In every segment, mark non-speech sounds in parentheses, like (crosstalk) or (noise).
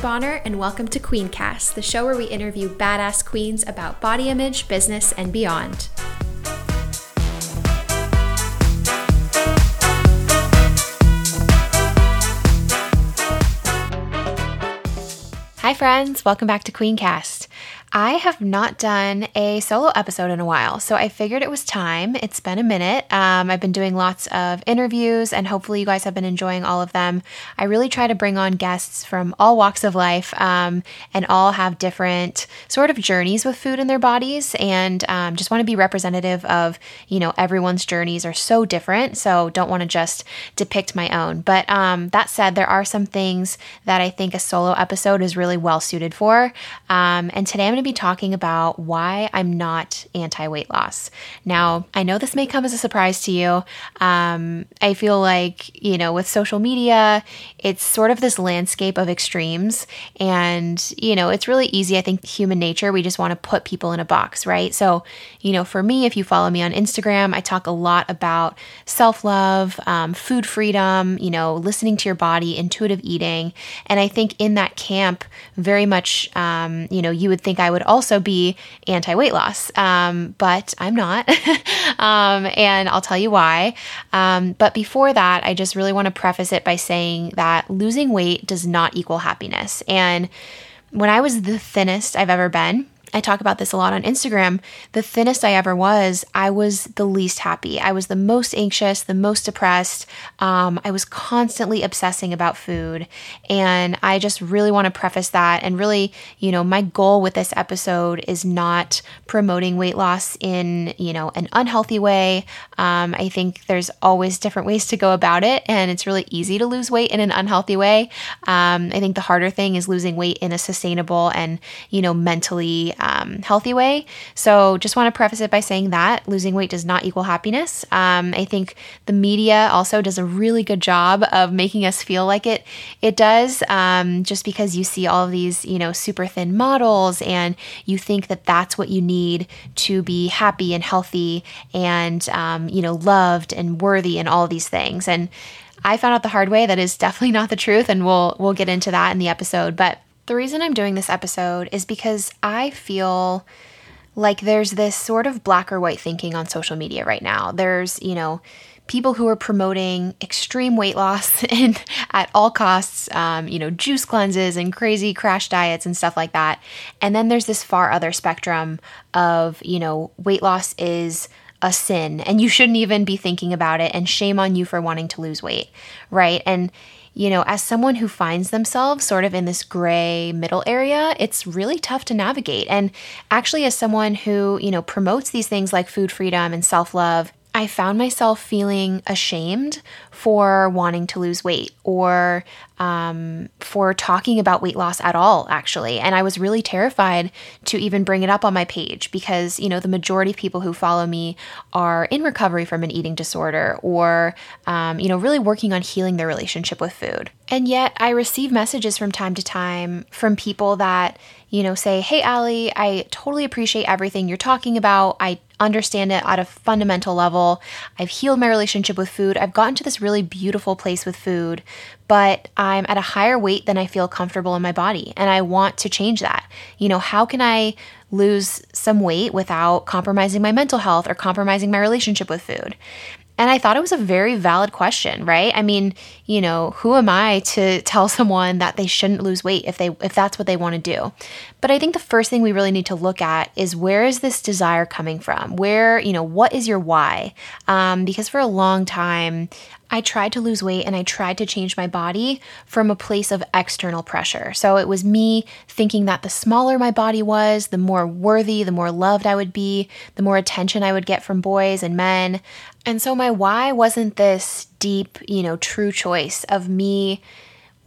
Bonner, and welcome to Queencast, the show where we interview badass queens about body image, business, and beyond. Hi, friends. Welcome back to Queencast. I have not done a solo episode in a while, so I figured it was time. It's been a minute. Um, I've been doing lots of interviews, and hopefully, you guys have been enjoying all of them. I really try to bring on guests from all walks of life um, and all have different sort of journeys with food in their bodies, and um, just want to be representative of, you know, everyone's journeys are so different, so don't want to just depict my own. But um, that said, there are some things that I think a solo episode is really well suited for. Um, and today I'm going to be talking about why I'm not anti weight loss. Now, I know this may come as a surprise to you. Um, I feel like, you know, with social media, it's sort of this landscape of extremes. And, you know, it's really easy. I think human nature, we just want to put people in a box, right? So, you know, for me, if you follow me on Instagram, I talk a lot about self love, um, food freedom, you know, listening to your body, intuitive eating. And I think in that camp, very much, um, you know, you would think I would also be anti weight loss, um, but I'm not. (laughs) um, and I'll tell you why. Um, but before that, I just really want to preface it by saying that losing weight does not equal happiness. And when I was the thinnest I've ever been, I talk about this a lot on Instagram. The thinnest I ever was, I was the least happy. I was the most anxious, the most depressed. Um, I was constantly obsessing about food. And I just really want to preface that. And really, you know, my goal with this episode is not promoting weight loss in, you know, an unhealthy way. Um, I think there's always different ways to go about it. And it's really easy to lose weight in an unhealthy way. Um, I think the harder thing is losing weight in a sustainable and, you know, mentally um, healthy way. So, just want to preface it by saying that losing weight does not equal happiness. Um, I think the media also does a really good job of making us feel like it it does. Um, just because you see all of these, you know, super thin models, and you think that that's what you need to be happy and healthy, and um, you know, loved and worthy, and all these things. And I found out the hard way that is definitely not the truth, and we'll we'll get into that in the episode, but. The reason I'm doing this episode is because I feel like there's this sort of black or white thinking on social media right now. There's, you know, people who are promoting extreme weight loss (laughs) and at all costs, um, you know, juice cleanses and crazy crash diets and stuff like that. And then there's this far other spectrum of, you know, weight loss is a sin and you shouldn't even be thinking about it and shame on you for wanting to lose weight, right? And you know, as someone who finds themselves sort of in this gray middle area, it's really tough to navigate. And actually, as someone who, you know, promotes these things like food freedom and self love, I found myself feeling ashamed for wanting to lose weight or um, for talking about weight loss at all, actually. And I was really terrified to even bring it up on my page because, you know, the majority of people who follow me are in recovery from an eating disorder or, um, you know, really working on healing their relationship with food. And yet I receive messages from time to time from people that, you know, say, Hey, Allie, I totally appreciate everything you're talking about. I understand it at a fundamental level. I've healed my relationship with food. I've gotten to this really beautiful place with food, but I'm at a higher weight than I feel comfortable in my body. And I want to change that. You know, how can I lose some weight without compromising my mental health or compromising my relationship with food? And I thought it was a very valid question, right? I mean, you know, who am I to tell (laughs) someone that they shouldn't lose weight if they if that's what they want to do? But I think the first thing we really need to look at is where is this desire coming from? Where, you know, what is your why? Um, because for a long time, I tried to lose weight and I tried to change my body from a place of external pressure. So it was me thinking that the smaller my body was, the more worthy, the more loved I would be, the more attention I would get from boys and men. And so my why wasn't this deep, you know, true choice of me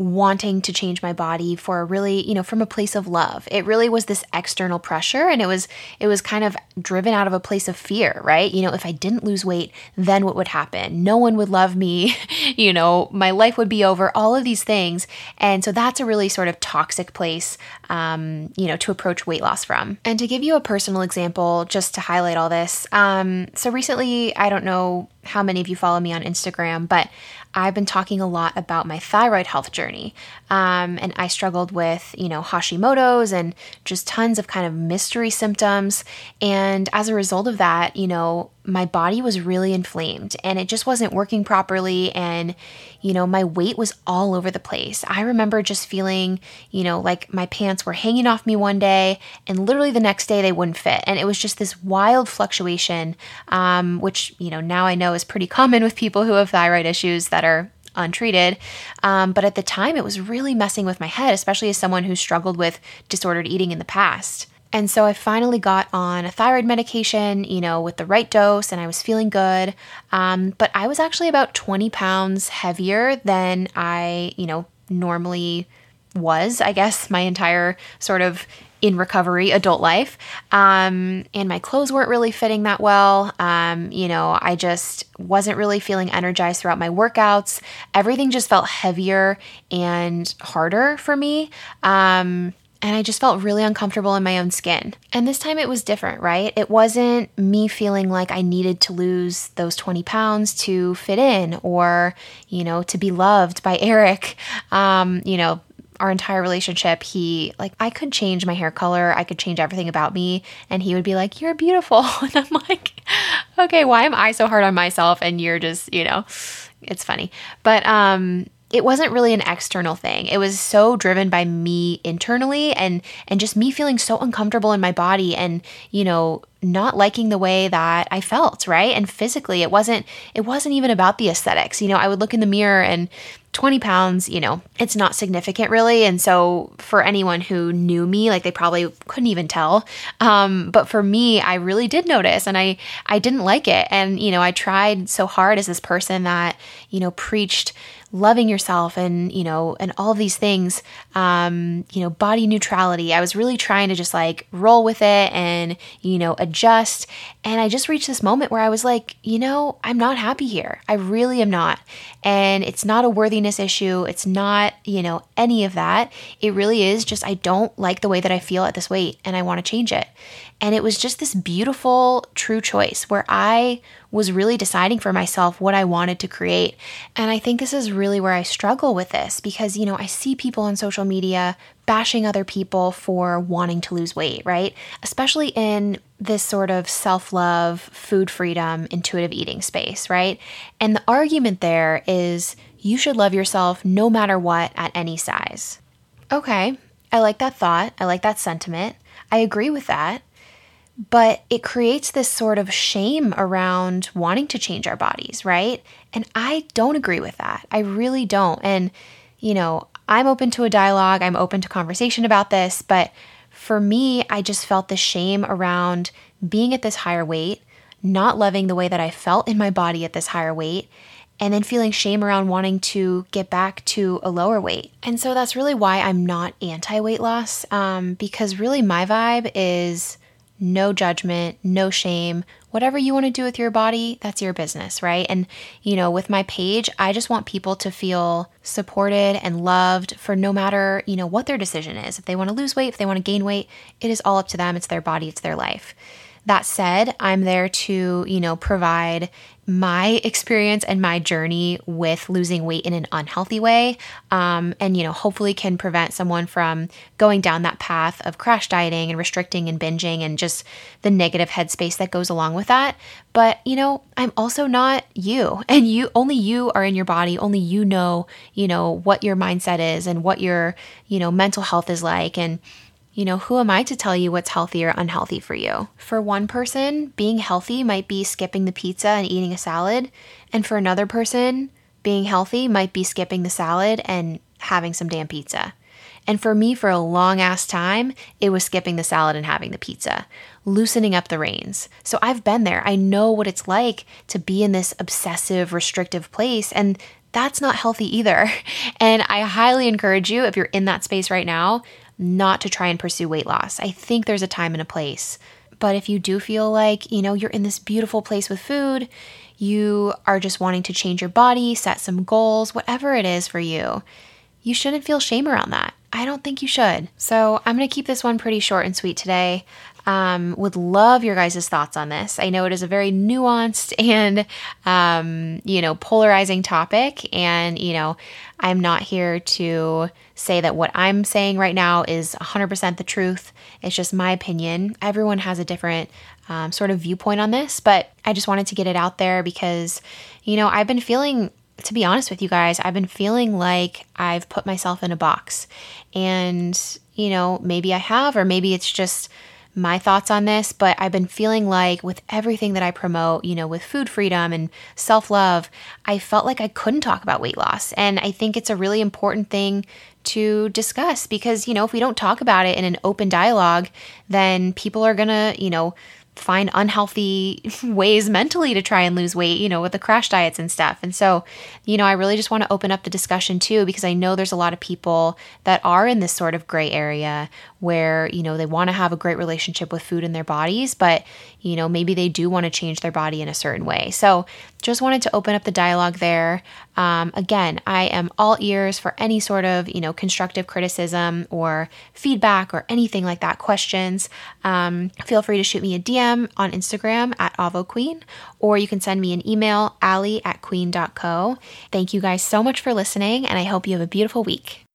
wanting to change my body for a really, you know, from a place of love. It really was this external pressure and it was it was kind of driven out of a place of fear, right? You know, if I didn't lose weight, then what would happen? No one would love me, (laughs) you know, my life would be over, all of these things. And so that's a really sort of toxic place um, you know, to approach weight loss from. And to give you a personal example, just to highlight all this, um, so recently, I don't know how many of you follow me on Instagram, but I've been talking a lot about my thyroid health journey. Um, and I struggled with, you know, Hashimoto's and just tons of kind of mystery symptoms. And as a result of that, you know, my body was really inflamed and it just wasn't working properly. And, you know, my weight was all over the place. I remember just feeling, you know, like my pants were hanging off me one day and literally the next day they wouldn't fit. And it was just this wild fluctuation, um, which, you know, now I know is pretty common with people who have thyroid issues that are untreated. Um, but at the time, it was really messing with my head, especially as someone who struggled with disordered eating in the past. And so I finally got on a thyroid medication, you know, with the right dose, and I was feeling good. Um, but I was actually about 20 pounds heavier than I, you know, normally was, I guess, my entire sort of in recovery adult life. Um, and my clothes weren't really fitting that well. Um, you know, I just wasn't really feeling energized throughout my workouts. Everything just felt heavier and harder for me. Um, and I just felt really uncomfortable in my own skin. And this time it was different, right? It wasn't me feeling like I needed to lose those 20 pounds to fit in or, you know, to be loved by (laughs) Eric. Um, you know, our entire relationship, he, like, I could change my hair color, I could change everything about me, and he would be like, You're beautiful. (laughs) And I'm like, Okay, why am I so hard on myself? And you're just, you know, it's funny. But, um, it wasn't really an external thing. It was so driven by me internally and and just me feeling so uncomfortable in my body and, you know, not liking the way that I felt, right? And physically, it wasn't it wasn't even about the aesthetics. You know, I would look in the mirror and 20 pounds, you know, it's not significant really. And so for anyone who knew me, like they probably couldn't even tell. Um, but for me, I really did notice and I, I didn't like it. And, you know, I tried so hard as this person that, you know, preached loving yourself and you know and all these things um you know body neutrality i was really trying to just like roll with it and you know adjust. And i just reached this moment where i was like you know i'm not happy here. I really am not. And it's not a worthiness issue. It's not you know any of that. It really is just i don't like the way that i feel at this weight and i want to change it. And it was just this beautiful, true choice where I was really deciding for myself what I wanted to create. And I think this is really where I struggle with this because, you know, I see people on social media bashing other people for wanting to lose weight, right? Especially in this sort of self love, food freedom, intuitive eating space, right? And the argument there is you should love yourself no matter what at any size. Okay, I like that thought. I like that sentiment. I agree with that. But it creates this sort of shame around wanting to change our bodies, right? And I don't agree with that. I really don't. And, you know, I'm open to a dialogue, I'm open to conversation about this, but for me, I just felt the shame around being at this higher weight, not loving the way that I felt in my body at this higher weight, and then feeling shame around wanting to get back to a lower weight. And so that's really why I'm not anti weight loss, um, because really my vibe is no judgment, no shame. Whatever you want to do with your body, that's your business, right? And, you know, with my page, I just want people to feel supported and loved for no matter, you know, what their decision is. If they want to lose weight, if they want to gain weight, it is all up to them. It's their body, it's their life. That said, I'm there to, you know, provide my experience and my journey with losing weight in an unhealthy way. Um, and, you know, hopefully can prevent someone from going down that path of crash dieting and restricting and binging and just the negative headspace that goes along with that. But, you know, I'm also not you. (laughs) And you, only you are in your body. Only you know, you know, what your mindset is and what your, you know, mental health is like. And, you know, who am I to tell you what's healthy or unhealthy for you? For one person, being healthy might be skipping the pizza and eating a salad. And for another person, being healthy might be skipping the salad and having some damn pizza. And for me, for a long ass time, it was skipping the salad and having the pizza, loosening up the reins. So I've been there. I know what it's like to be in this obsessive, restrictive place. And that's not healthy either. (laughs) And I highly encourage you, if you're in that space right now, not to try and pursue weight loss. I think there's a time and a place. But if you do feel like, you know, you're in this beautiful place with food, you are just wanting to change your body, set some goals, whatever it is for you, you shouldn't feel shame around that. I don't think you should. So I'm going to keep this one pretty short and sweet today. Um, would love your guys' thoughts on this. I know it is a very nuanced (laughs) and, um, you know, polarizing topic. And, you know, I'm not here to say that what I'm saying right now is 100% the truth. It's just my opinion. Everyone has a different um, sort of viewpoint on this, but I just wanted to get it out there because, you know, I've been feeling to be honest with you guys, I've been feeling like I've put myself in a box. And, you know, maybe I have, or maybe it's just my thoughts on this, but I've been feeling like with everything that I promote, you know, with food freedom and self love, I felt like I couldn't talk about weight loss. And I think it's a really important thing to discuss because, you know, if we don't talk about it in an open dialogue, then people are going to, you know, find unhealthy (laughs) ways mentally to try and lose weight, you know, with the crash diets and stuff. And so, you know, I really just want to open up the discussion too, because I know there's a lot of people that are in this sort of gray area where, you know, they want to have a great relationship with food in their bodies, but, you know, maybe they do want to change their body in a certain way. So just wanted to open up the dialogue there. Um, again, I am all ears for any sort of, you know, constructive criticism or feedback or anything like that, questions. Um, feel free to shoot me a DM on Instagram at AvoQueen, or you can send me an email, allie at queen.co. Thank you guys so much for listening, and I hope you have a beautiful week.